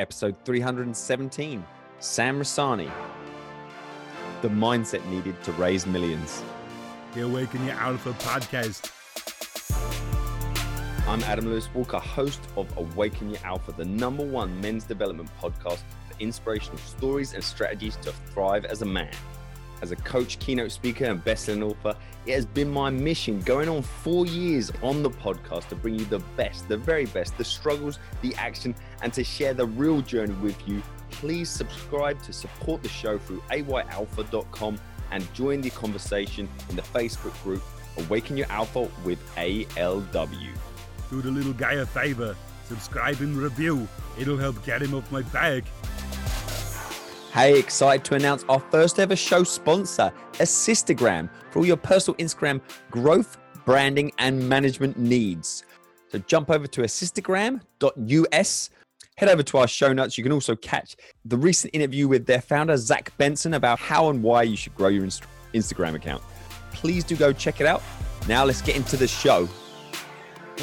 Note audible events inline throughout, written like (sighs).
episode 317 Sam Rasani, the mindset needed to raise millions. The Awaken Your Alpha podcast. I'm Adam Lewis Walker, host of Awaken Your Alpha, the number one men's development podcast for inspirational stories and strategies to thrive as a man. As a coach, keynote speaker, and best-selling author, it has been my mission going on four years on the podcast to bring you the best, the very best, the struggles, the action, and to share the real journey with you. Please subscribe to support the show through ayalpha.com and join the conversation in the Facebook group Awaken Your Alpha with ALW. Do the little guy a favor. Subscribe and review. It'll help get him off my back. Hey, excited to announce our first ever show sponsor, Assistagram, for all your personal Instagram growth, branding, and management needs. So jump over to assistagram.us. Head over to our show notes. You can also catch the recent interview with their founder, Zach Benson, about how and why you should grow your Inst- Instagram account. Please do go check it out. Now let's get into the show.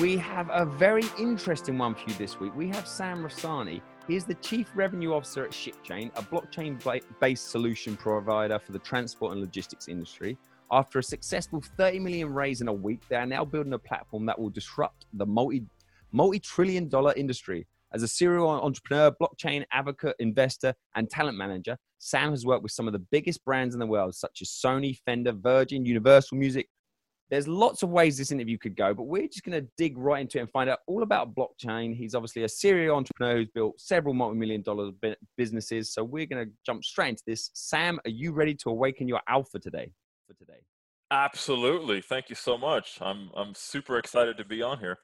We have a very interesting one for you this week. We have Sam Rasani. He is the Chief Revenue Officer at ShipChain, a blockchain based solution provider for the transport and logistics industry. After a successful 30 million raise in a week, they are now building a platform that will disrupt the multi multi trillion dollar industry. As a serial entrepreneur, blockchain advocate, investor, and talent manager, Sam has worked with some of the biggest brands in the world, such as Sony, Fender, Virgin, Universal Music, there's lots of ways this interview could go, but we're just going to dig right into it and find out all about blockchain. He's obviously a serial entrepreneur who's built several multi-million dollar businesses. So we're going to jump straight into this. Sam, are you ready to awaken your alpha today? For today, absolutely. Thank you so much. I'm I'm super excited to be on here.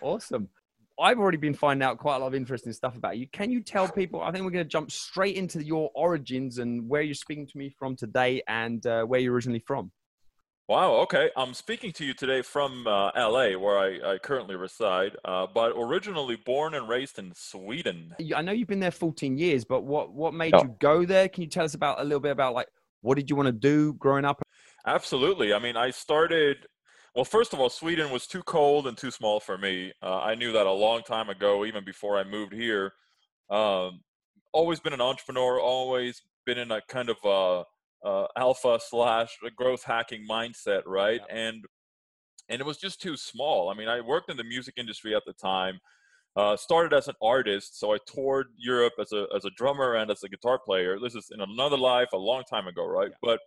Awesome. I've already been finding out quite a lot of interesting stuff about you. Can you tell people? I think we're going to jump straight into your origins and where you're speaking to me from today and uh, where you're originally from. Wow. Okay. I'm speaking to you today from uh, LA, where I, I currently reside, uh, but originally born and raised in Sweden. I know you've been there 14 years, but what what made oh. you go there? Can you tell us about a little bit about like what did you want to do growing up? Absolutely. I mean, I started. Well, first of all, Sweden was too cold and too small for me. Uh, I knew that a long time ago, even before I moved here. Um, always been an entrepreneur. Always been in a kind of uh, alpha slash growth hacking mindset, right? Yeah. And and it was just too small. I mean, I worked in the music industry at the time. Uh, started as an artist, so I toured Europe as a as a drummer and as a guitar player. This is in another life, a long time ago, right? Yeah. But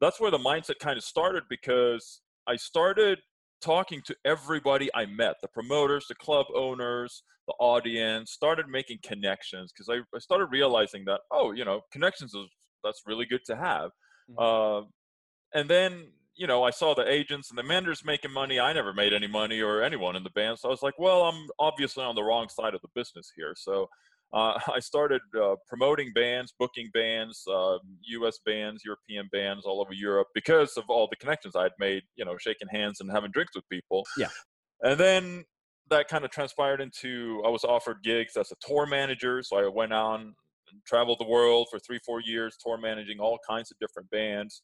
that's where the mindset kind of started because I started talking to everybody I met the promoters, the club owners, the audience, started making connections because I, I started realizing that, oh, you know, connections is that's really good to have. Mm-hmm. Uh, and then you know I saw the agents and the managers making money. I never made any money or anyone in the band, so I was like, well, I'm obviously on the wrong side of the business here. So uh, (laughs) I started uh, promoting bands, booking bands, uh, U.S. bands, European bands all over Europe because of all the connections I'd made. You know, shaking hands and having drinks with people. Yeah. And then that kind of transpired into I was offered gigs as a tour manager, so I went on traveled the world for three, four years, tour managing all kinds of different bands,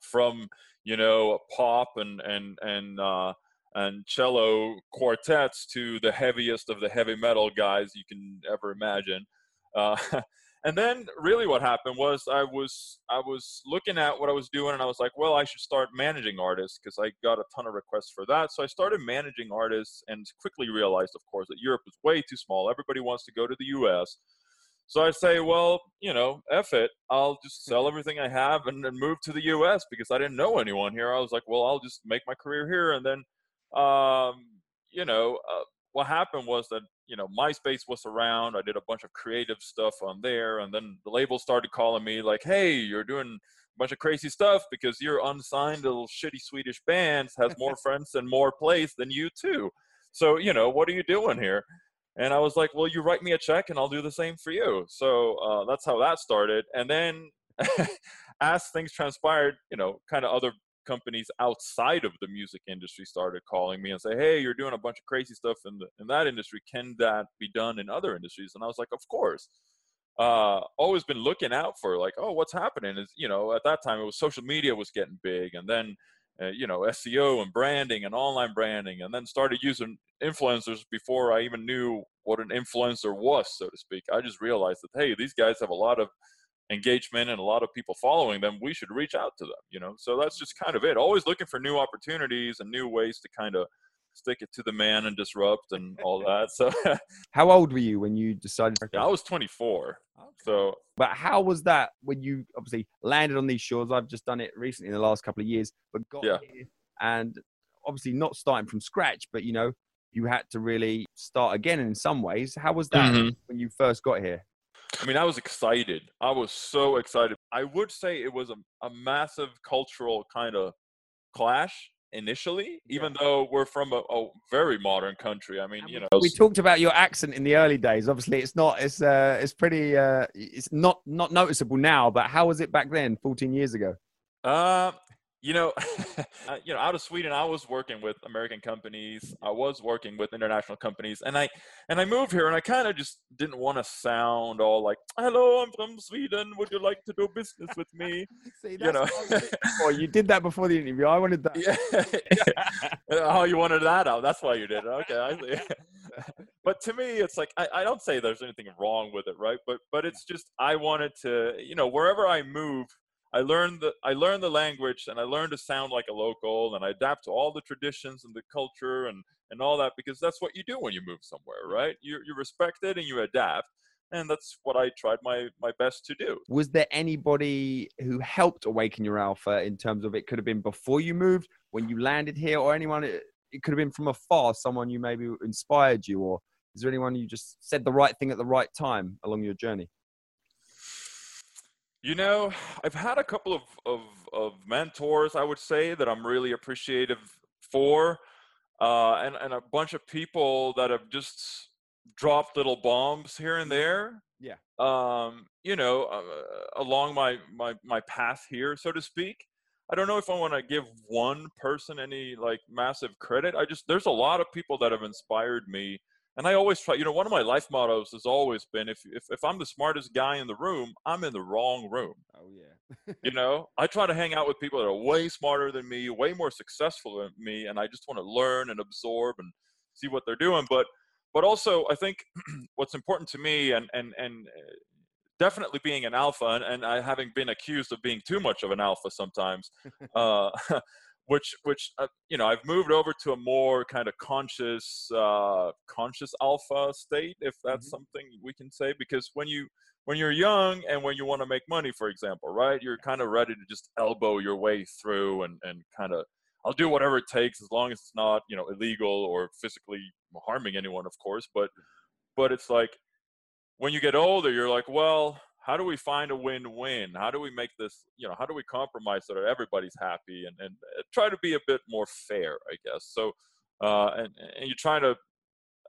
from you know pop and and and uh, and cello quartets to the heaviest of the heavy metal guys you can ever imagine. Uh, (laughs) and then really what happened was I was I was looking at what I was doing and I was like, well, I should start managing artists because I got a ton of requests for that. So I started managing artists and quickly realized, of course, that Europe is way too small. Everybody wants to go to the U.S. So I say, well, you know, F it. I'll just sell everything I have and, and, move to the US because I didn't know anyone here. I was like, well, I'll just make my career here. And then, um, you know, uh, what happened was that, you know, MySpace was around. I did a bunch of creative stuff on there. And then the label started calling me like, hey, you're doing a bunch of crazy stuff because your unsigned little shitty Swedish bands has more (laughs) friends and more plays than you too. So, you know, what are you doing here? And I was like, well, you write me a check and I'll do the same for you. So uh, that's how that started. And then (laughs) as things transpired, you know, kind of other companies outside of the music industry started calling me and say, hey, you're doing a bunch of crazy stuff in, the, in that industry. Can that be done in other industries? And I was like, of course. Uh, always been looking out for like, oh, what's happening? Is you know, at that time it was social media was getting big, and then uh, you know SEO and branding and online branding, and then started using influencers before I even knew what an influencer was, so to speak. I just realized that hey, these guys have a lot of engagement and a lot of people following them. We should reach out to them, you know. So that's just kind of it. Always looking for new opportunities and new ways to kind of stick it to the man and disrupt and (laughs) all that. So (laughs) How old were you when you decided? yeah, I was 24. So But how was that when you obviously landed on these shores? I've just done it recently in the last couple of years, but got Yeah. here and obviously not starting from scratch, but you know, you had to really start again in some ways. How was that Mhm. when you first got here? I mean, I was excited. I was so excited. I would say it was a, a massive cultural kind of clash initially, even though we're from a, a very modern country. I mean, And you know, we talked about your accent in the early days. Obviously, it's not. It's uh, it's pretty. Uh, it's not not noticeable now. But how was it back then, 14 years ago? Uh, you know, (laughs) uh, you know, out of Sweden, I was working with American companies. I was working with international companies, and I and I moved here, and I kind of just didn't want to sound all like, "Hello, I'm from Sweden. Would you like to do business with me?" (laughs) See, You know. (laughs) Oh, you did that before the interview. I wanted that. yeah. oh, you wanted that out. That's why you did it. Okay, I see. but to me, it's like I, I don't say there's anything wrong with it, right? But but it's just I wanted to, you know, wherever I move, I learned the I learned the language and I learned to sound like a local and I adapt to all the traditions and the culture and and all that because that's what you do when you move somewhere, right? You you respect it and you adapt. And that's what I tried my my best to do. Was there anybody who helped awaken your alpha in terms of it could have been before you moved, when you landed here, or anyone? It it could have been from afar, someone you maybe inspired you, or is there anyone you just said the right thing at the right time along your journey? You know, I've had a couple of, of, of mentors, I would say, that I'm really appreciative for, uh, and, and a bunch of people that have just dropped little bombs here and there. Yeah. Um, you know, uh, along my, my, my path here, so to speak. I don't know if I want to give one person any like massive credit. I just, there's a lot of people that have inspired me and I always try, you know, one of my life mottos has always been if, if, if I'm the smartest guy in the room, I'm in the wrong room. Oh yeah. You (laughs) know, I try to hang out with people that are way smarter than me, way more successful than me, and I just want to learn and absorb and see what they're doing. But, but also, I think (clears throat) what's important to me, and and and uh, definitely being an alpha, and, and I having been accused of being too much of an alpha sometimes, (laughs) uh, (laughs) which which uh, you know I've moved over to a more kind of conscious uh, conscious alpha state, if that's Mhm. something we can say, because when you when you're young and when you want to make money, for example, right, you're kind of ready to just elbow your way through and and kind of I'll do whatever it takes as long as it's not you know illegal or physically harming anyone, of course, but but it's like when you get older, you're like, well, how do we find a win-win? How do we make this, you know, how do we compromise so that everybody's happy and, and uh, try to be a bit more fair, I guess. So, uh, and, and you're trying to,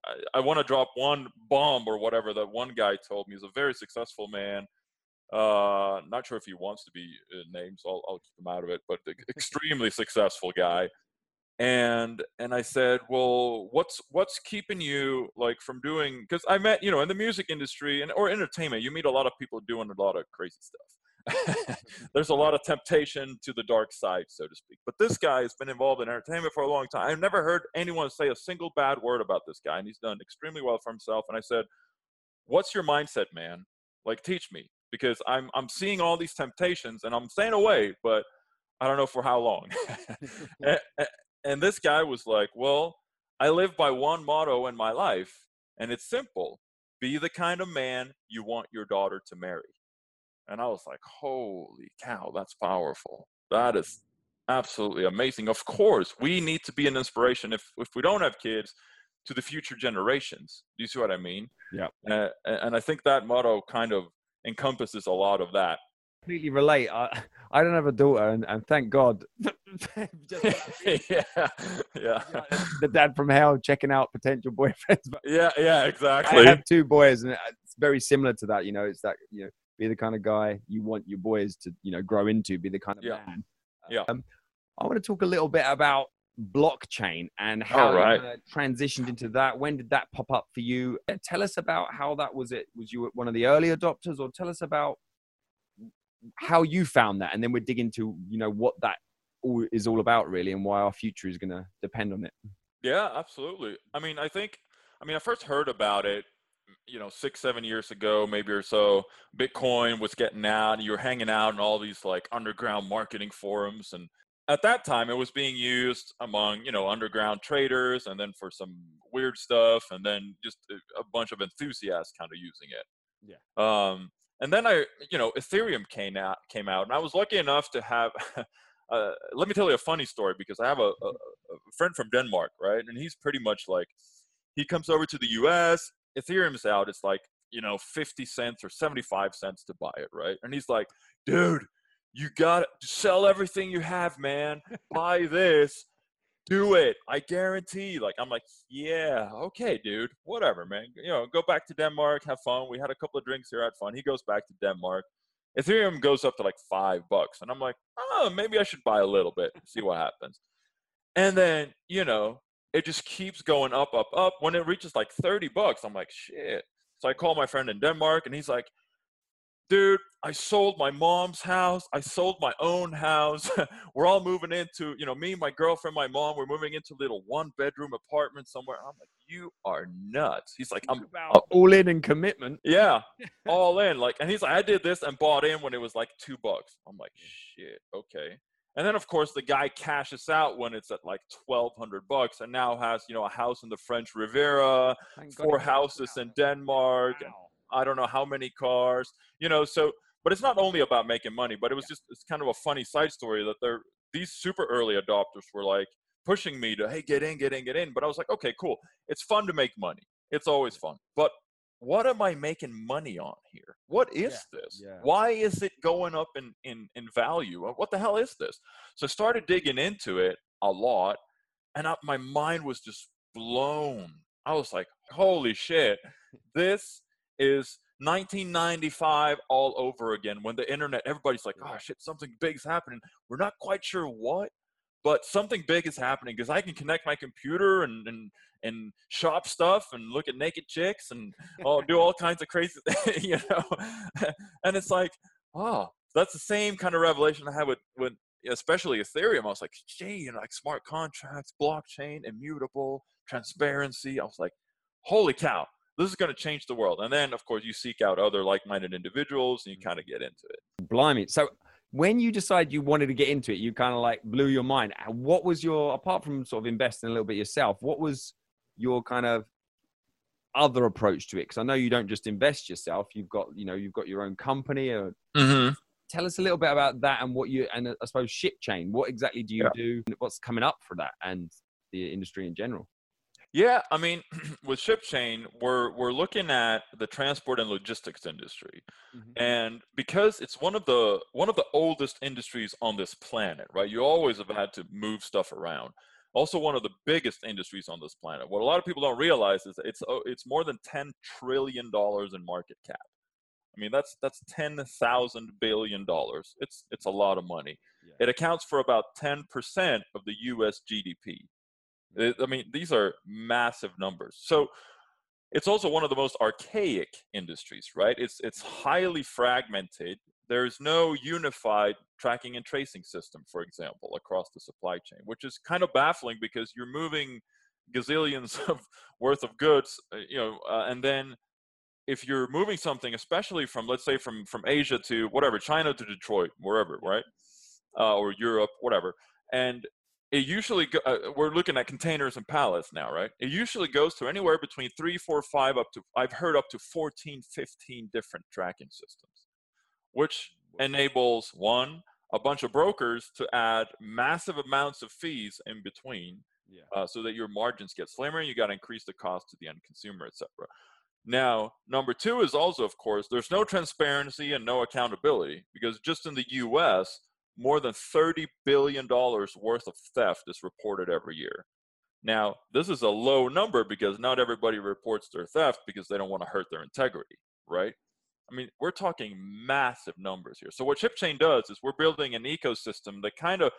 I, I want to drop one bomb or whatever that one guy told me. He's a very successful man. Uh, not sure if he wants to be uh, named, so I'll, I'll keep him out of it, but extremely successful guy and and i said well what's what's keeping you like from doing because i met you know in the music industry and or entertainment you meet a lot of people doing a lot of crazy stuff. (laughs) Mm-hmm. There's a lot of temptation to the dark side so to speak but this guy has been involved in entertainment for a long time. I've never heard anyone say a single bad word about this guy and he's done extremely well for himself and i said what's your mindset man? Like teach me because i'm i'm seeing all these temptations and i'm staying away but i don't know for how long (laughs) (laughs) and, this guy was like, Well, I live by one motto in my life, and it's simple be the kind of man you want your daughter to marry. And I was like, Holy cow, that's powerful. That is absolutely amazing. Of course, we need to be an inspiration if, if we don't have kids to the future generations. Do you see what I mean? Yeah. Uh, and I think that motto kind of encompasses a lot of that. Completely relate. I, I don't have a daughter, and, and thank God. (laughs) (laughs) Just (laughs) yeah, yeah, the dad from hell checking out potential boyfriends. But yeah, yeah, exactly. I have two boys, and it's very similar to that. You know, it's that you know, be the kind of guy you want your boys to, you know, grow into. Be the kind of Yeah. man. Yeah. Um, I want to talk a little bit about blockchain and how you right. kinda transitioned into that. When did that pop up for you? Uh, Tell us about how that was. It was you one of the early adopters, or tell us about how you found that, and then we dig into you know what that all is all about really, and why our future is going to depend on it. Yeah, absolutely. I mean, I think I mean, I first heard about it, you know, six, seven years ago, maybe or so. Bitcoin was getting out, and you were hanging out in all these like underground marketing forums. And at that time, it was being used among, you know, underground traders and then for some weird stuff, and then just a, a bunch of enthusiasts kind of using it. Yeah. Um, and then I, you know, Ethereum came out, came out, and I was lucky enough to have. (laughs) uh, let me tell you a funny story because I have a, a, a friend from Denmark, right, and he's pretty much like he comes over to the U.S. Ethereum's out. It's like you know 50 cents or 75 cents to buy it, right? And he's like, dude, you got to sell everything you have, man. (laughs) buy this. Do it. I guarantee. Like I'm like, yeah, okay, dude. Whatever, man. You know, go back to Denmark, have fun. We had a couple of drinks here, had fun. He goes back to Denmark. Ethereum goes up to like five bucks, and I'm like, oh, maybe I should buy a little bit, see what happens. And then, you know, it just keeps going up, up, up. When it reaches like 30 bucks, I'm like, shit. So I call my friend in Denmark and he's like, dude, I sold my mom's house. I sold my own house. (laughs) we're all moving into, you know, me, my girlfriend, my mom, we're moving into a little one bedroom apartment somewhere. I'm like, you are nuts. He's like, I'm all in and commitment. Yeah, (laughs) all in. Like, and he's like, I did this and bought in when it was like two bucks. I'm like, shit, okay. And then of course the guy cashes out when it's at like twelve hundred bucks, and now has you know a house in the French Riviera, four houses in Denmark, wow. I don't know how many cars, you know. So, but it's not only about making money, but it was yeah. just it's kind of a funny side story that they're these super early adopters were like pushing me to hey get in, get in, get in. But I was like, okay, cool. It's fun to make money. It's always fun, but what am I making money on here? What is yeah, this? Yeah. Why is it going up in, in, in value? What the hell is this? So I started digging into it a lot, and I, my mind was just blown. I was like, holy shit, this is 1995 all over again when the internet, everybody's like, oh shit, something big's happening. We're not quite sure what, but something big is happening because I can connect my computer and, and and shop stuff and look at naked chicks and oh, do all kinds of crazy (laughs) things, you know. (laughs) and it's like, oh, that's the same kind of revelation I had with with especially Ethereum. I was like, gee, you know, like smart contracts, blockchain, immutable, transparency. I was like, holy cow, this is going to change the world. And then, of course, you seek out other like-minded individuals and you mm. kind of get into it. Blimey! So when you decided you wanted to get into it, you kind of like blew your mind. Uh, what was your, apart from sort of investing a little bit yourself, what was your kind of other approach to it? Because I know you don't just invest yourself. You've got, you know, you've got your own company. Or, mm-hmm. Tell us a little bit about that and what you, and uh, I suppose ShipChain. What exactly do you yeah. do? What's coming up for that and the industry in general? Yeah, I mean, (clears throat) with ShipChain, we're we're looking at the transport and logistics industry, mm-hmm. and because it's one of the one of the oldest industries on this planet, right? You always have had to move stuff around. Also, one of the biggest industries on this planet. What a lot of people don't realize is it's oh, it's more than ten trillion dollars in market cap. I mean, that's that's ten thousand billion dollars. It's it's a lot of money. Yeah. It accounts for about ten percent of the U.S. GDP. I mean, these are massive numbers. So it's also one of the most archaic industries, right? It's it's highly fragmented. There's no unified tracking and tracing system, for example, across the supply chain, which is kind of baffling because you're moving gazillions (laughs) of worth of goods, uh, you know, uh, and then if you're moving something, especially from let's say from from Asia to whatever, China to Detroit, wherever, right, uh, or Europe, whatever, and it usually go, uh, we're looking at containers and pallets now right? It usually goes to anywhere between three four five up to i've heard up to 14 15 different tracking systems which enables one a bunch of brokers to add massive amounts of fees in between yeah. uh, so that your margins get slimmer and you got to increase the cost to the end consumer etc now number two is also of course there's no transparency and no accountability because just in the us more than $30 billion worth of theft is reported every year. Now, this is a low number because not everybody reports their theft because they don't want to hurt their integrity, right? I mean, we're talking massive numbers here. So, what ShipChain does is we're building an ecosystem that kind of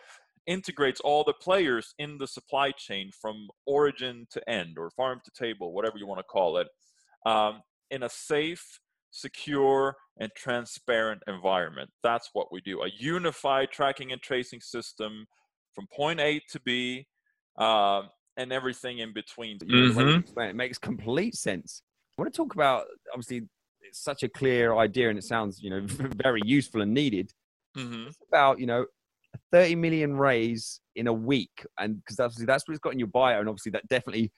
integrates all the players in the supply chain from origin to end or farm to table, whatever you want to call it, um, in a safe, secure, and transparent environment. That's what we do. A unified tracking and tracing system from point A to B. Uh, and everything in between. You know, the way you Mhm. it, it makes complete sense. I want to talk about obviously it's such a clear idea and it sounds you know (laughs) very useful and needed. Mhm. It's about you know 30 million raise in a week, and because obviously that's what it's got in your bio, and obviously that definitely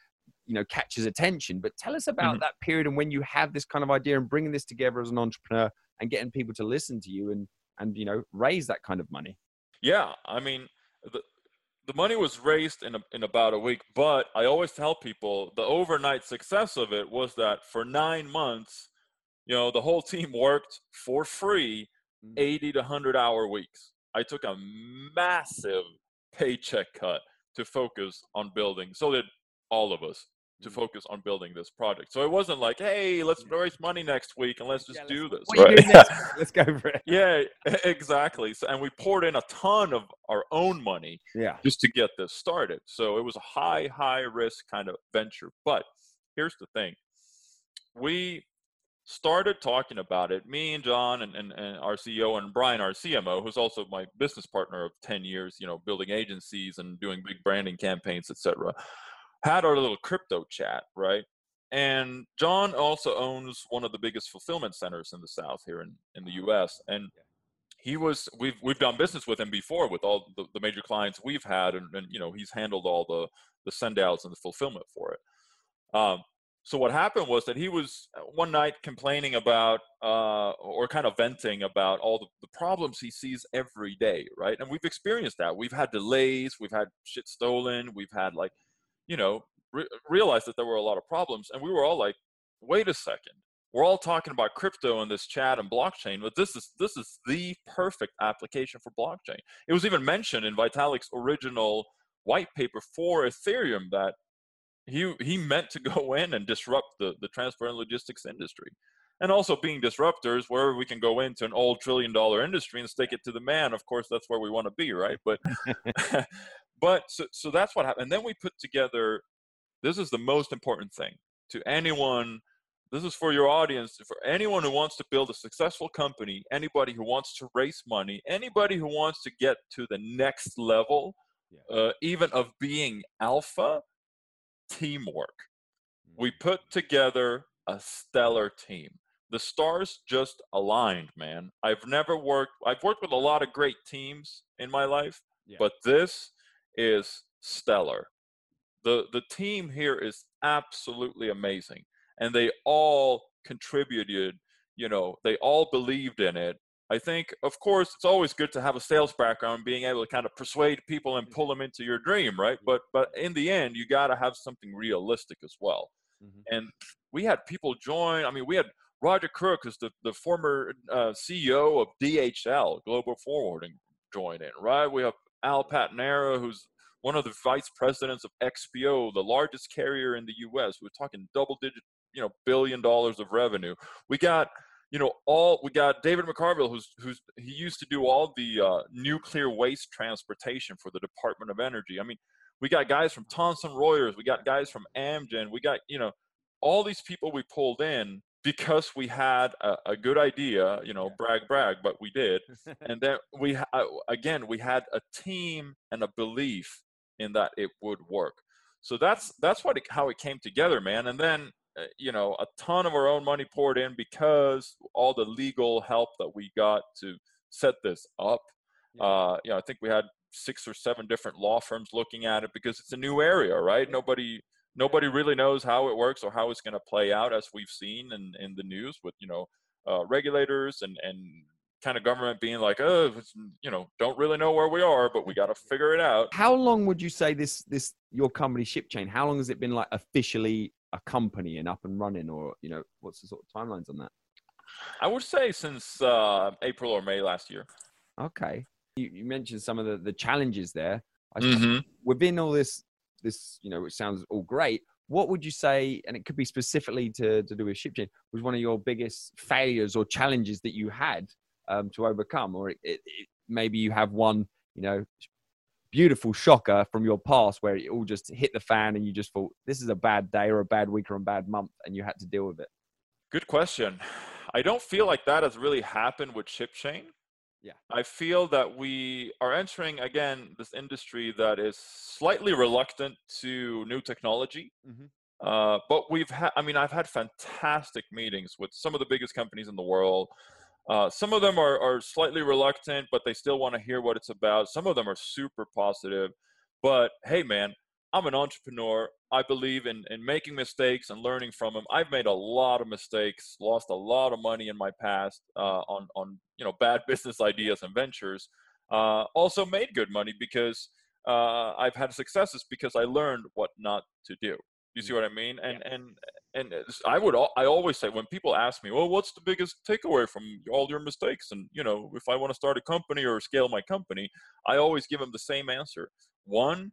you know catches attention. But tell us about Mhm. that period and when you have this kind of idea and bringing this together as an entrepreneur and getting people to listen to you and and you know raise that kind of money. Yeah, I mean, the the money was raised in a, in about a week, but I always tell people the overnight success of it was that for nine months, you know, the whole team worked for free, Mm. 80 to 100 hour weeks. I took a massive paycheck cut to focus on building. So did all of us to Mm. focus on building this project. So it wasn't like, hey, let's raise money next week and let's just Yeah, let's- do this. What are you doing next? (laughs) Let's go for it. Yeah, exactly. So, and we poured in a ton of our own money Yeah. just to get this started. So it was a high, high risk kind of venture. But here's the thing we started talking about it, me and John and, and, and our CEO and Brian, our CMO, who's also my business partner of 10 years, you know, building agencies and doing big branding campaigns, etc. Had our little crypto chat, right? And John also owns one of the biggest fulfillment centers in the South here in, in the US. And he was we've we've done business with him before with all the, the major clients we've had and, and you know he's handled all the the send outs and the fulfillment for it um, so what happened was that he was uh, one night complaining about uh, or kind of venting about all the, the problems he sees every day right and we've experienced that we've had delays we've had shit stolen we've had like you know re- realized that there were a lot of problems and we were all like wait a second we're all talking about crypto in this chat and blockchain, but this is this is the perfect application for blockchain. It was even mentioned in Vitalik's original white paper for Ethereum that he he meant to (laughs) go in and disrupt the, the transport and logistics industry. And also being disruptors, wherever we can go into an old trillion dollar industry and stick it to the man, of course that's where we want to be, right? But (laughs) (laughs) but so so that's what happened. And then we put together this is the most important thing to anyone this is for your audience for anyone who wants to build a successful company anybody who wants to raise money anybody who wants to get to the next level uh, even of being alpha teamwork we put together a stellar team the stars just aligned man. I've never worked i've worked with a lot of great teams in my life Yeah. but this is stellar. The the team here is absolutely amazing and they all contributed you know they all believed in it. I think of course it's always good to have a sales background being able to kind of persuade people and pull them into your dream right? But but in the end you got to have something realistic as well. Mhm. and we had people join i mean we had roger crook is the, the former uh, ceo of dhl global forwarding join in right we have al patanera who's one of the vice presidents of XPO, the largest carrier in the U.S. We're talking double-digit, you know, billion dollars of revenue. We got, you know, all we got David McCarville, who's who's he used to do all the uh, nuclear waste transportation for the Department of Energy. I mean, we got guys from Thomson Reuters, we got guys from Amgen, we got you know, all these people we pulled in because we had a, a good idea. You know, brag, brag, but we did (laughs) and then we uh, again we had a team and a belief in that it would work so that's that's what it, how it came together man and then uh, you know a ton of our own money poured in because all the legal help that we got to set this up Yeah. uh you know i think we had six or seven different law firms looking at it because it's a new area right nobody nobody really knows how it works or how it's going to play out as we've seen in in the news with you know uh, regulators and and kind of government being like, oh, you know, don't really know where we are, but we got to (laughs) figure it out. How long would you say this this your company ShipChain? How long has it been like officially a company and up and running, or you know, what's the sort of timelines on that? I would say since uh, April or May last year. Okay, you, you mentioned some of the the challenges there. I Mm-hmm. within all this this you know which sounds all great what would you say and it could be specifically to, to do with ShipChain was one of your biggest failures or challenges that you had um, to overcome or it, it, it, maybe you have one you know beautiful shocker from your past where it all just hit the fan and you just thought this is a bad day or a bad week or a bad month and you had to deal with it Good question. I don't feel like that has really happened with ShipChain. Yeah. I feel that we are entering again this industry that is slightly reluctant to new technology. Mhm. Uh, but we've had, I mean, I've had fantastic meetings with some of the biggest companies in the world. Uh, some of them are, are slightly reluctant, but they still want to hear what it's about. Some of them are super positive. But hey, man, I'm an entrepreneur. I believe in, in making mistakes and learning from them. I've made a lot of mistakes, lost a lot of money in my past uh, on, on you know bad (laughs) business ideas and ventures. Uh, also made good money because uh, I've had successes because I learned what not to do. You see what I mean? And and and I would I always say when people ask me, well, what's the biggest takeaway from all your mistakes? And you know, if I want to start a company or scale my company, I always give them the same answer. One,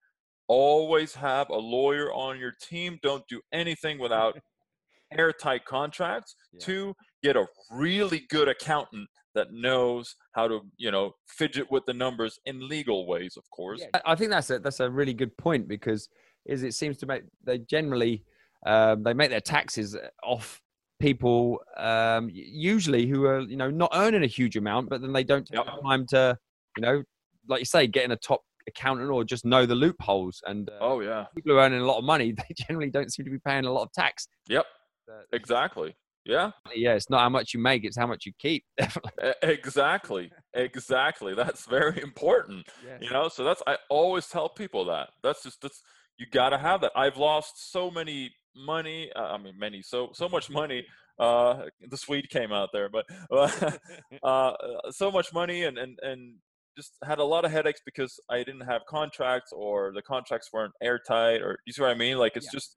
always have a lawyer on your team. Don't do anything without (laughs) airtight contracts. Yeah. Two, get a really good accountant that knows how to, you know, fidget with the numbers in legal ways, of course. Yeah, I think that's a that's a really good point because is it seems to make they generally um, they make their taxes off people um, usually who are you know not earning a huge amount, but then they don't take Yep. the time to you know like you say getting a top accountant or just know the loopholes and uh, Oh yeah. people who are earning a lot of money (laughs) they generally don't seem to be paying a lot of tax. Yep. Uh, Exactly. Yeah. yeah, it's not how much you make; it's how much you keep. (laughs) Definitely. Exactly. Exactly. That's very important. You know, so that's I always tell people that. That's just that's you got to have that. I've lost so many money. Uh, I mean, many so so much money. Uh, the Swede came out there, but (laughs) uh, so much money and and and just had a lot of headaches because I didn't have contracts or the contracts weren't airtight or you see what I mean? Like it's Yeah. just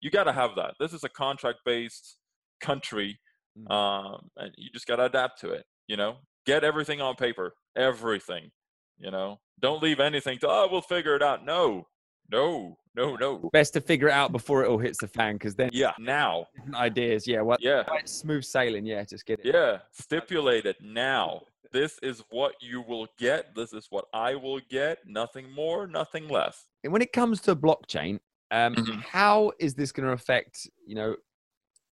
you got to have that. This is a contract based country, Mm. um, and you just got to adapt to it. You know, get everything on paper, everything. You know, don't leave anything to oh we'll figure it out. No, no, no, no. Best to figure it out before it all hits the fan because then Yeah, now. ideas. Yeah, well, Yeah, smooth sailing. Yeah, just get it. yeah. Stipulate it now. This is what you will get. This is what I will get. Nothing more, nothing less. And when it comes to blockchain, um, Mhm. how is this going to affect you know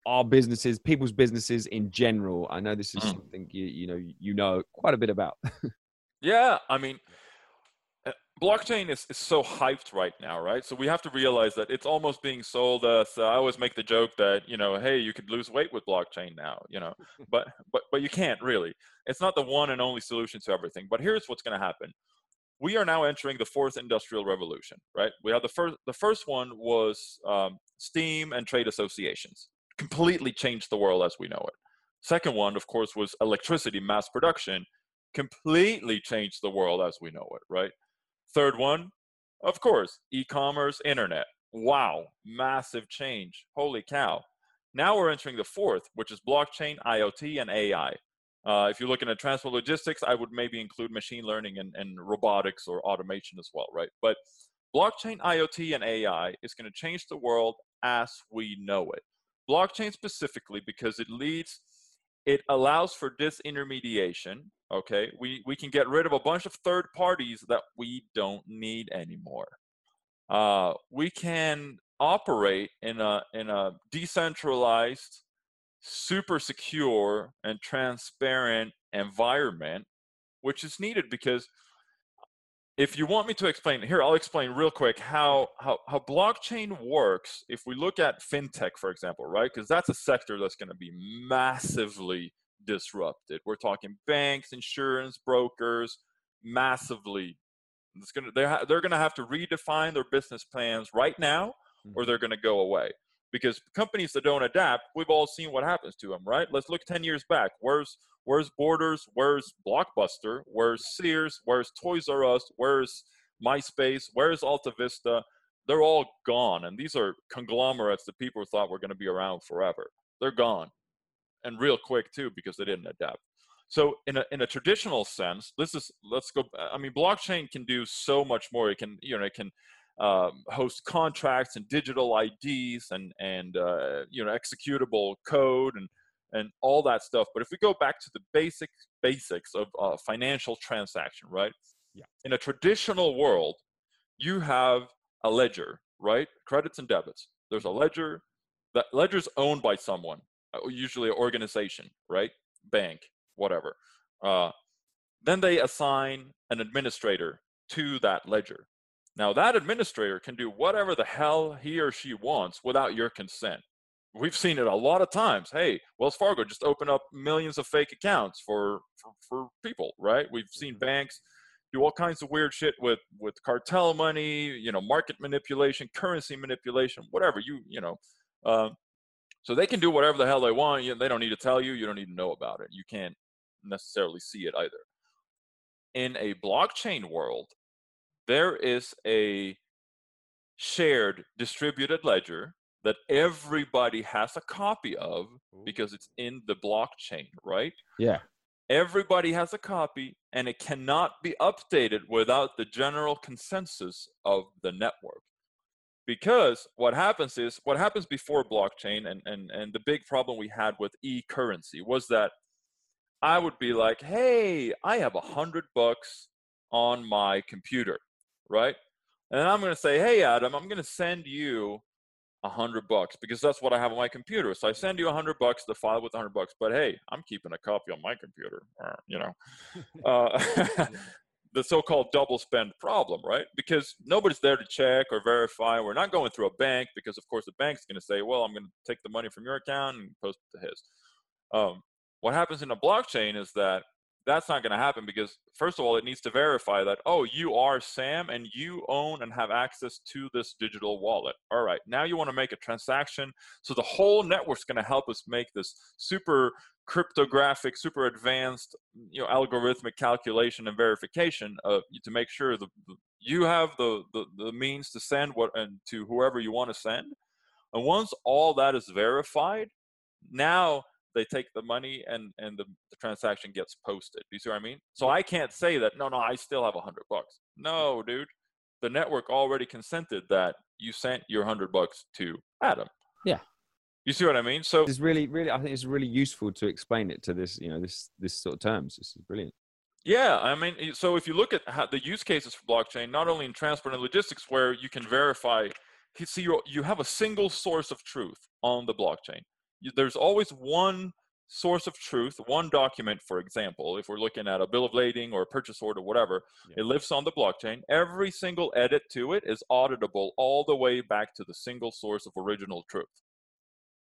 our businesses, people's businesses in general? I know this is Mm. something you you know you know quite a bit about. (laughs) Yeah, I mean, blockchain is, is so hyped right now, right? So we have to realize that it's almost being sold as uh, I always make the joke that you know, hey, you could lose weight with blockchain now, you know, (laughs) but but but you can't really. It's not the one and only solution to everything. But here's what's going to happen: we are now entering the fourth industrial revolution, right? We have the first. The first one was um, steam and trade associations, completely changed the world as we know it. Second one, of course, was electricity mass production, completely changed the world as we know it, right? Third one, of course, e commerce, internet. Wow, massive change. Holy cow. Now we're entering the fourth, which is blockchain, IoT, and AI. Uh, if you're looking at transport logistics, I would maybe include machine learning and, and robotics or automation as well, right? But blockchain, IoT, and AI is going to change the world as we know it. Blockchain specifically because it leads, it allows for disintermediation. Okay, we we can get rid of a bunch of third parties that we don't need anymore. Uh, we can operate in a in a decentralized, super secure, and transparent environment, which is needed because if you want me to explain here i'll explain real quick how how, how blockchain works if we look at fintech for example right? Because that's a sector that's going to be massively disrupted. We're talking banks insurance brokers massively. It's going to they're, they're going to have to redefine their business plans right now or mm-hmm. they're going to go away because companies that don't adapt we've all seen what happens to them right let's look 10 years back where's Where's Borders? Where's Blockbuster? Where's Sears? Where's Toys R Us? Where's MySpace? Where's Alta Vista? They're all gone. And these are conglomerates that people thought were going to be around forever. They're gone. And real quick, too, because they didn't adapt. So, in a, in a traditional sense, this is, let's go, I mean, blockchain can do so much more. It can, you know, it can um, host contracts and digital IDs and, and uh, you know, executable code and, and all that stuff. But if we go back to the basic basics of uh, financial transaction, right? Yeah. In a traditional world, you have a ledger, right? Credits and debits. There's a ledger. That ledger's owned by someone, uh, usually an organization, right? Bank, whatever. Uh, then they assign an administrator to that ledger. Now, that administrator can do whatever the hell he or she wants without your consent. We've seen it a lot of times. Hey, Wells Fargo just opened up millions of fake accounts for, for, for people, right? We've seen banks do all kinds of weird shit with with cartel money, you know, market manipulation, currency manipulation, whatever you you know. Um, so they can do whatever the hell they want. They don't need to tell you. You don't need to know about it. You can't necessarily see it either. In a blockchain world, there is a shared distributed ledger that everybody has a copy of because it's in the blockchain, right? Yeah. Everybody has a copy and it cannot be updated without the general consensus of the network. Because what happens is what happens before blockchain and, and, and the big problem we had with e-currency was that I would be like, hey, I have a hundred bucks on my computer, right? And I'm going to say, hey, Adam, I'm going to send you a hundred bucks because that's what I have on my computer. So I send you a hundred bucks, the file with a hundred bucks. But hey, I'm keeping a copy on my computer. Uh, you know, uh, (laughs) the so-called double spend problem, right? Because nobody's there to check or verify. We're not going through a bank because, of course, the bank's going to say, "Well, I'm going to take the money from your account and post it to his." Um, what happens in a blockchain is that that's not going to happen because first of all it needs to verify that oh you are sam and you own and have access to this digital wallet. All right now you want to make a transaction. So the whole network's going to help us make this super cryptographic super advanced you know algorithmic calculation and verification uh, to make sure that you have the, the the means to send what and to whoever you want to send. And once all that is verified now they take the money and and the, the, transaction gets posted. Do you see what I mean? So I can't say that no, no, I still have a hundred bucks. Mm. No, dude, the network already consented that you sent your hundred bucks to Adam. Yeah. You see what I mean? So it's really, really, I think it's really useful to explain it to this, you know, this this sort of terms. This is brilliant. Yeah, I mean, so if you look at how the use cases for blockchain, not only in transport and logistics, where you can verify, see, you you have a single source of truth on the blockchain there's always one source of truth, one document, for example, if we're looking at a bill of lading or a purchase order, whatever, yeah. it lives on the blockchain. Every single edit to it is auditable all the way back to the single source of original truth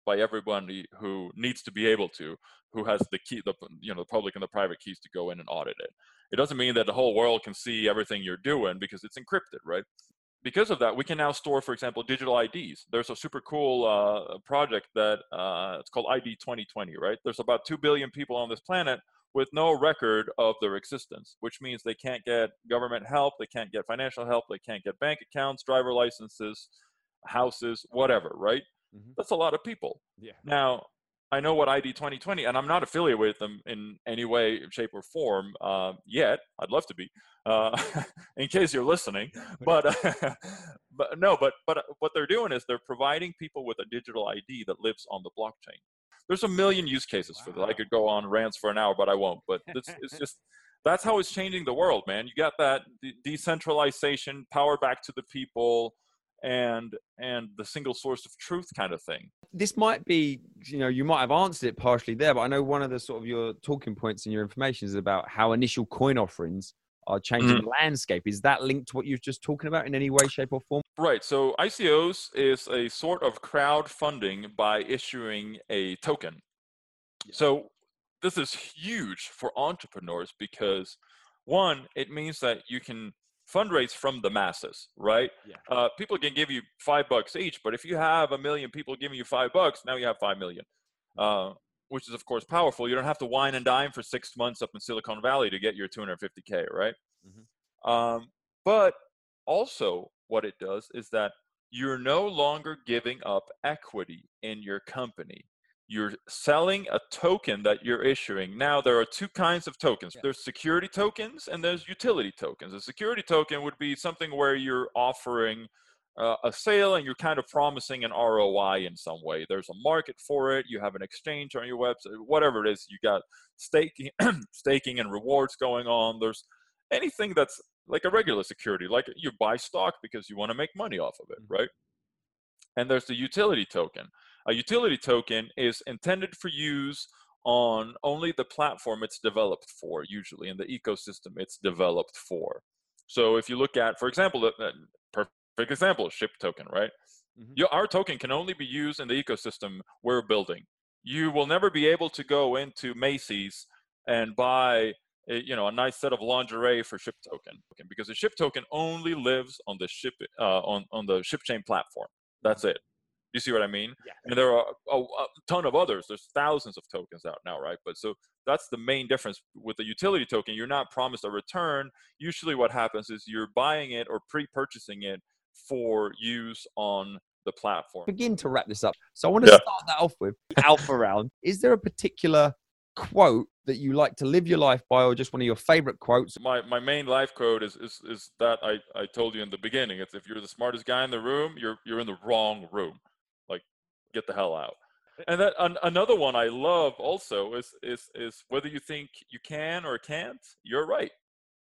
by everybody who needs to be able to, who has the key, the you know, the public and the private keys to go in and audit it. It doesn't mean that the whole world can see everything you're doing because it's encrypted, right? Because of that, we can now store, for example, digital IDs. There's a super cool uh, project that uh, it's called ID 2020, right? There's about 2 billion people on this planet with no record of their existence, which means they can't get government help, they can't get financial help, they can't get bank accounts, driver licenses, houses, whatever, right? Mm-hmm. That's a lot of people. Yeah. Now, I know what ID 2020, and I'm not affiliated with them in any way, shape, or form uh, yet. I'd love to be, uh, (laughs) in case you're listening. (laughs) But, uh, (laughs) but no, but but uh, what they're doing is they're providing people with a digital ID that lives on the blockchain. There's a million use cases wow. for that. I could go on rants for an hour, but I won't. But it's, it's just that's how it's changing the world, man. You got that de- decentralization, power back to the people and and the single source of truth kind of thing this might be you know you might have answered it partially there but i know one of the sort of your talking points in your information is about how initial coin offerings are changing mm-hmm. the landscape is that linked to what you're just talking about in any way shape or form right so icos is a sort of crowdfunding by issuing a token yeah. so this is huge for entrepreneurs because one it means that you can fundraise from the masses, right? Yeah. Uh, people can give you five bucks each, but if you have a million people giving you five bucks, now you have five million, uh, which is of course powerful. You don't have to wine and dine for six months up in Silicon Valley to get your 250k, right? Mm-hmm. Um, but also, what it does is that you're no longer giving up equity in your company you're selling a token that you're issuing. Now, there are two kinds of tokens. Yeah. There's security tokens and there's utility tokens. A security token would be something where you're offering uh, a sale and you're kind of promising an ROI in some way. There's a market for it. You have an exchange on your website, whatever it is. You got staking, (clears throat) staking and rewards going on. There's anything that's like a regular security, like you buy stock because you want to make money off of it, mm-hmm. right? And there's the utility token a utility token is intended for use on only the platform it's developed for, usually, in the ecosystem it's developed for. So if you look at, for example, a perfect example, ship token, right? Mm-hmm. Your, our token can only be used in the ecosystem we're building. You will never be able to go into Macy's and buy a, you know a nice set of lingerie for ship token because the ship token only lives on the ship uh, on on the ShipChain platform. That's it. You see what I mean? Yeah. And there are a, a, ton of others. There's thousands of tokens out now, right? But so that's the main difference with the utility token. You're not promised a return. Usually, what happens is you're buying it or pre-purchasing it for use on the platform. Begin to wrap this up. So I want to yeah. start that off with alpha round. Is there a particular quote that you like to live your life by or just one of your favorite quotes my my main life quote is is, is that I, I told you in the beginning it's if you're the smartest guy in the room you're you're in the wrong room get the hell out. And that an, another one i love also is is is whether you think you can or can't you're right.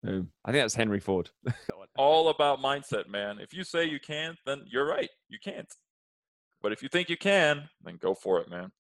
I think that's henry ford. (laughs) All about mindset man. If you say you can't then you're right you can't. But if you think you can then go for it man.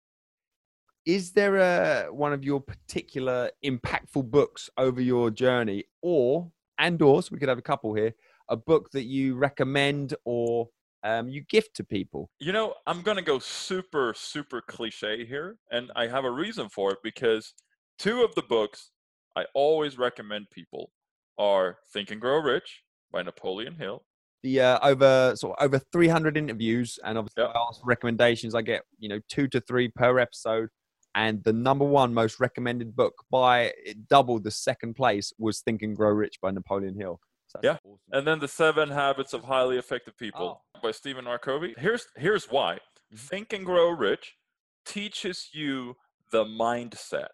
Is there a one of your particular impactful books over your journey or and or so we could have a couple here a book that you recommend or um, you gift to people you know i'm going to go super super cliche here and i have a reason for it because two of the books i always recommend people are think and grow rich by napoleon hill the uh, over sort of over 300 interviews and obviously yep. I ask recommendations. I get you know two to three per episode and the number one most recommended book by it doubled the second place was Think and Grow Rich by Napoleon Hill. So yeah, awesome. and then the Seven Habits of Highly Effective People oh. By Stephen R. Covey. Here's here's why: mm-hmm. Think and Grow Rich teaches you the mindset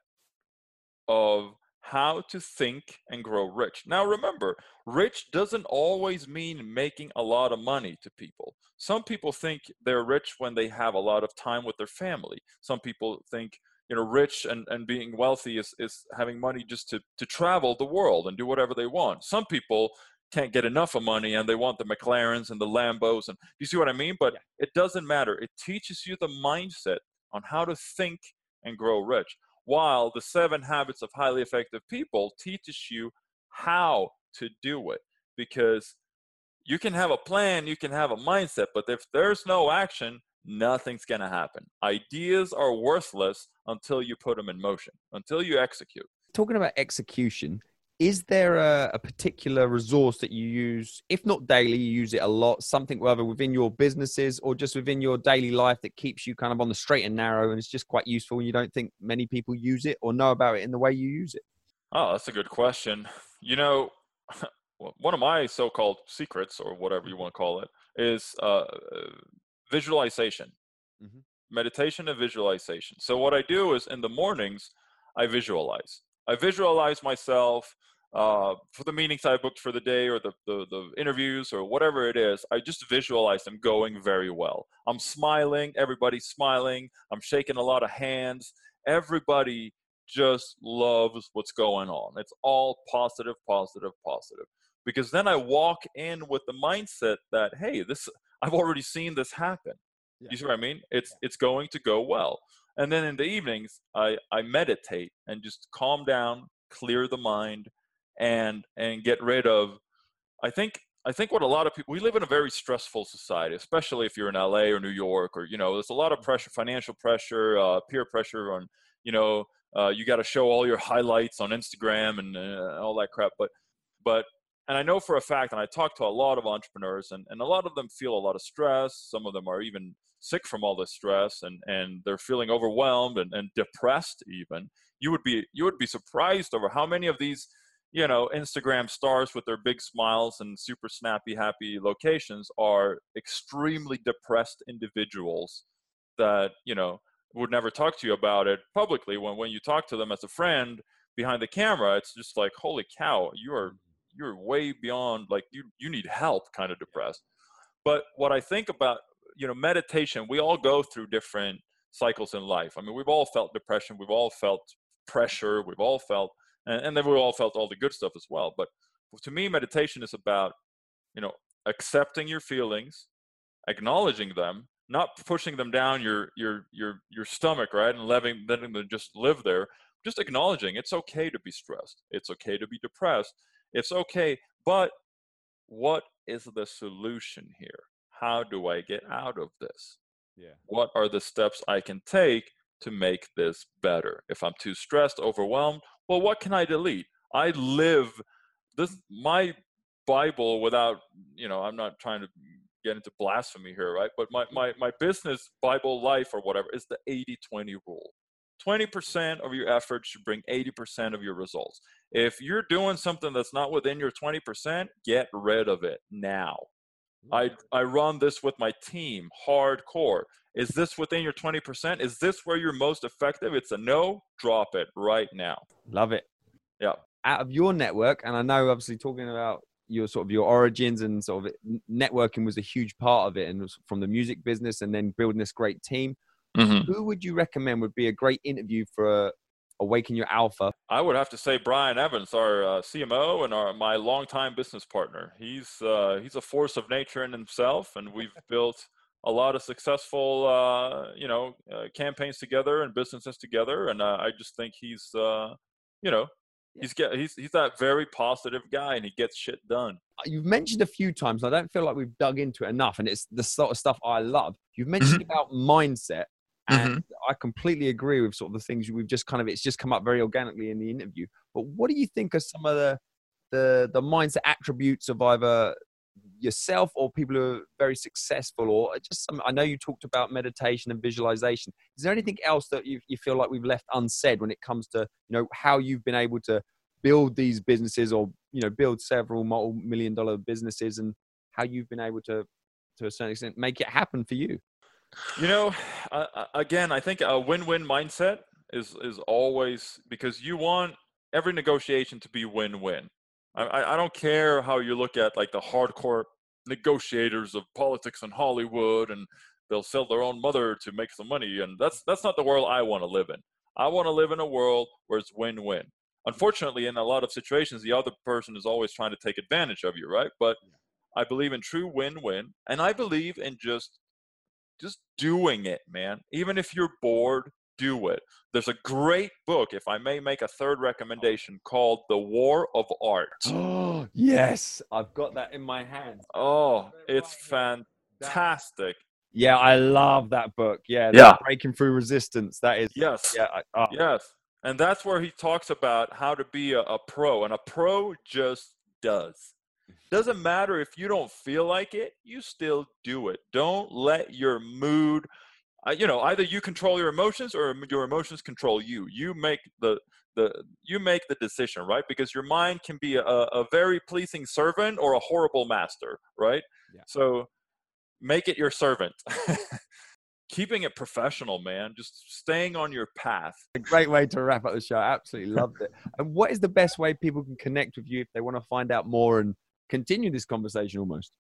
of how to think and grow rich. Now, remember, rich doesn't always mean making a lot of money to people. Some people think they're rich when they have a lot of time with their family. Some people think you know rich and, and being wealthy is, is having money just to, to travel the world and do whatever they want some people can't get enough of money and they want the mclarens and the lambos and you see what i mean but it doesn't matter it teaches you the mindset on how to think and grow rich while the seven habits of highly effective people teaches you how to do it because you can have a plan you can have a mindset but if there's no action nothing's going to happen. Ideas are worthless until you put them in motion, until you execute. Talking about execution, is there a, a, particular resource that you use, if not daily, you use it a lot, something whether within your businesses or just within your daily life that keeps you kind of on the straight and narrow and it's just quite useful and you don't think many people use it or know about it in the way you use it? Oh, that's a good question. You know, (laughs) one of my so-called secrets or whatever you want to call it is uh, visualization mm-hmm. meditation and visualization so what i do is in the mornings i visualize i visualize myself uh, for the meetings i booked for the day or the, the, the interviews or whatever it is i just visualize them going very well i'm smiling everybody's smiling i'm shaking a lot of hands everybody just loves what's going on it's all positive positive positive because then i walk in with the mindset that hey this I've already seen this happen. Yeah. You see what I mean? It's yeah. it's going to go well. And then in the evenings, I I meditate and just calm down, clear the mind, and and get rid of. I think I think what a lot of people we live in a very stressful society, especially if you're in LA or New York or you know there's a lot of pressure, financial pressure, uh, peer pressure on you know uh, you got to show all your highlights on Instagram and uh, all that crap. But but and I know for a fact, and I talk to a lot of entrepreneurs, and, and a lot of them feel a lot of stress. Some of them are even sick from all this stress, and, and they're feeling overwhelmed and, and depressed. Even you would be you would be surprised over how many of these you know Instagram stars with their big smiles and super snappy, happy locations are extremely depressed individuals that you know would never talk to you about it publicly. When when you talk to them as a friend behind the camera, it's just like, holy cow, you are you're way beyond like you you need help kind of depressed but what i think about you know meditation we all go through different cycles in life i mean we've all felt depression we've all felt pressure we've all felt and, and then we've all felt all the good stuff as well but to me meditation is about you know accepting your feelings acknowledging them not pushing them down your your your your stomach, right, and letting letting them just live there. Just acknowledging it's okay to be stressed. It's okay to be depressed. It's okay, but what is the solution here? How do I get out of this? Yeah. What are the steps I can take to make this better? If I'm too stressed, overwhelmed, well, what can I delete? I live this my Bible without, you know, I'm not trying to get into blasphemy here, right? But my, my, my business Bible life or whatever is the 80 20 rule. 20% of your effort should bring 80% of your results. If you're doing something that's not within your 20%, get rid of it now. I, I run this with my team hardcore. Is this within your 20%? Is this where you're most effective? It's a no, drop it right now. Love it. Yeah. Out of your network, and I know obviously talking about your sort of your origins and sort of networking was a huge part of it, and from the music business and then building this great team. Mm-hmm. Who would you recommend would be a great interview for uh, Awaken Your Alpha? I would have to say Brian Evans, our uh, CMO and our my longtime business partner. He's uh, he's a force of nature in himself, and we've (laughs) built a lot of successful uh, you know uh, campaigns together and businesses together. And uh, I just think he's uh, you know he's get he's he's that very positive guy, and he gets shit done. You've mentioned a few times. I don't feel like we've dug into it enough, and it's the sort of stuff I love. You've mentioned about mindset, Mm-hmm. and I completely agree with sort of the things we've just kind of it's just come up very organically in the interview. But what do you think are some of the the the mindset attributes of either yourself or people who are very successful or just some, I know you talked about meditation and visualization. Is there anything else that you, you feel like we've left unsaid when it comes to, you know, how you've been able to build these businesses or, you know, build several multi-million dollar businesses and how you've been able to, to a certain extent, make it happen for you? You know, (sighs) uh, again, I think a win-win mindset is is always because you want every negotiation to be win-win. I, I don't care how you look at like the hardcore negotiators of politics in Hollywood and they'll sell their own mother to make some money and that's that's not the world I want to live in. I want to live in a world where it's win-win. Unfortunately, in a lot of situations, the other person is always trying to take advantage of you, right? But I believe in true win-win, and I believe in just just doing it, man. Even if you're bored, do it. There's a great book, if I may make a third recommendation, called The War of Art. Oh, (gasps) yes. I've got that in my hand. Oh, it's fantastic. Yeah, I love that book. Yeah, Yeah. Breaking Through Resistance. That is, Yes. yeah. I, oh, Yes. And that's where he talks about how to be a, a pro. And a pro just does. Doesn't matter if you don't feel like it, you still do it. Don't let your mood, uh, you know, either you control your emotions or your emotions control you. You make the the you make the decision, right? Because your mind can be a, a very pleasing servant or a horrible master, right? Yeah. So make it your servant. (laughs) Keeping it professional, man. Just staying on your path. a great way to wrap up the show. I absolutely loved it. And what is the best way people can connect with you if they want to find out more and continue this conversation almost?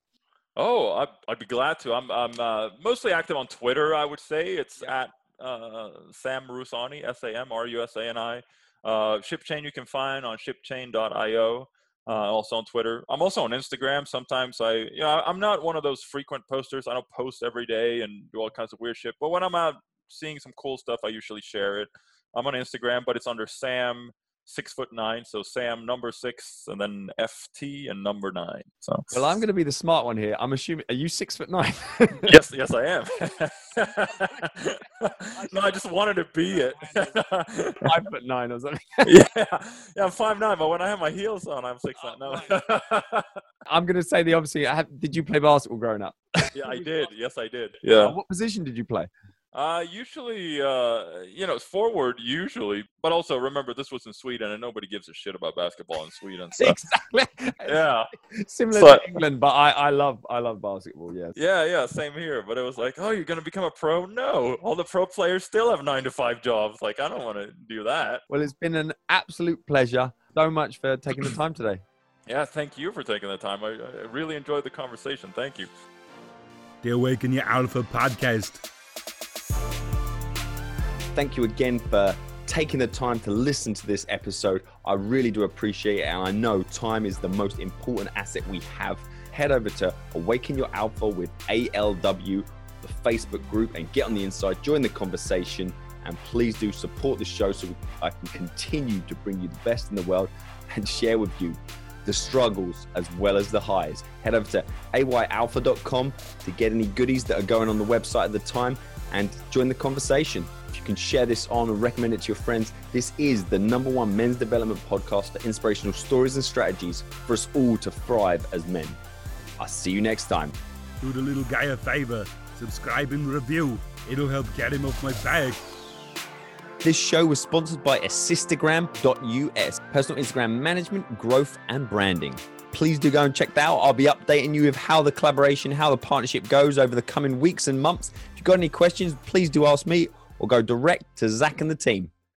Oh, I'd, I'd be glad to. I'm I'm uh, mostly active on Twitter. I would say it's at uh, Sam Rusani, S A M R U S A N I. Uh, ShipChain you can find on shipchain.io. Uh, also on Twitter. I'm also on Instagram. Sometimes I, you know, I'm not one of those frequent posters. I don't post every day and do all kinds of weird shit. But when I'm out seeing some cool stuff, I usually share it. I'm on Instagram, but it's under Sam six foot nine. So Sam number six and then FT and number nine. So Well, I'm going to be the smart one here. I'm assuming, are you six foot nine? (laughs) yes, yes, I am. (laughs) no, I just wanted to be it. (laughs) Five foot nine or something. yeah, yeah, I'm five nine, but when I have my heels on, I'm six foot. No, oh, I'm going to say the have, did you play basketball growing up? yeah, I did. Yes, I did. Yeah. what position did you play? Uh, usually, uh, you know, it's forward usually, but also remember this was in Sweden, and nobody gives a shit about basketball in Sweden. (laughs) So Exactly. (laughs) yeah, (laughs) Similar So- to England, but I, I love I love basketball. Yes. yeah, yeah, same here. But it was like, oh, you're gonna become a pro? No, all the pro players still have nine to five jobs. Like, I don't want to do that. Well, it's been an absolute pleasure. So much for taking the time today. Yeah, thank you for taking the time. I, I really enjoyed the conversation. Thank you. The Awaken Your Alpha podcast. Thank you again for taking the time to listen to this episode. I really do appreciate it. And I know time is the most important asset we have. Head over to Awaken Your Alpha with ALW, the Facebook group and get on the inside, join the conversation, and please do support the show so I can continue to bring you the best in the world and share with you the struggles as well as the highs. Head over to ayalpha.com to get any goodies that are going on the website at the time and join the conversation. If you can share this on and recommend it to your friends, this is the number one men's development podcast for inspirational stories and strategies for us all to thrive as men. I'll see you next time. Do the little guy a favor, subscribe and review. It'll help get him off my back. This show was sponsored by Assistagram.us, personal Instagram management, growth, and branding. Please do go and check that out. I'll be updating you with how the collaboration, how the partnership goes over the coming weeks and months. If you've got any questions, please do ask me or go direct to Zach and the team.